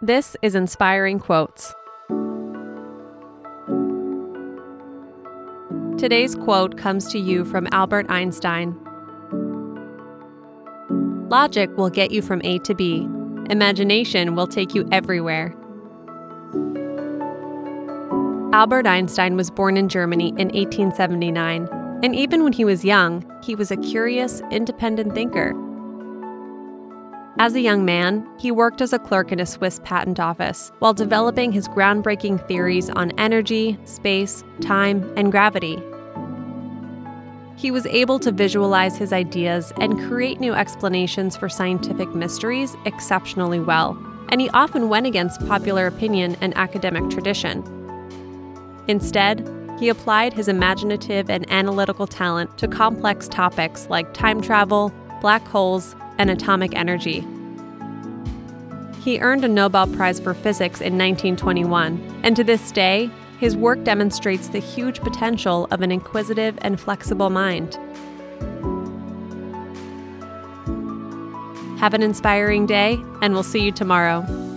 This is Inspiring Quotes. Today's quote comes to you from Albert Einstein. Logic will get you from A to B. Imagination will take you everywhere. Albert Einstein was born in Germany in 1879, and even when he was young, he was a curious, independent thinker. As a young man, he worked as a clerk in a Swiss patent office while developing his groundbreaking theories on energy, space, time, and gravity. He was able to visualize his ideas and create new explanations for scientific mysteries exceptionally well, and he often went against popular opinion and academic tradition. Instead, he applied his imaginative and analytical talent to complex topics like time travel, black holes, and atomic energy. He earned a Nobel Prize for Physics in 1921, and to this day, his work demonstrates the huge potential of an inquisitive and flexible mind. Have an inspiring day, and we'll see you tomorrow.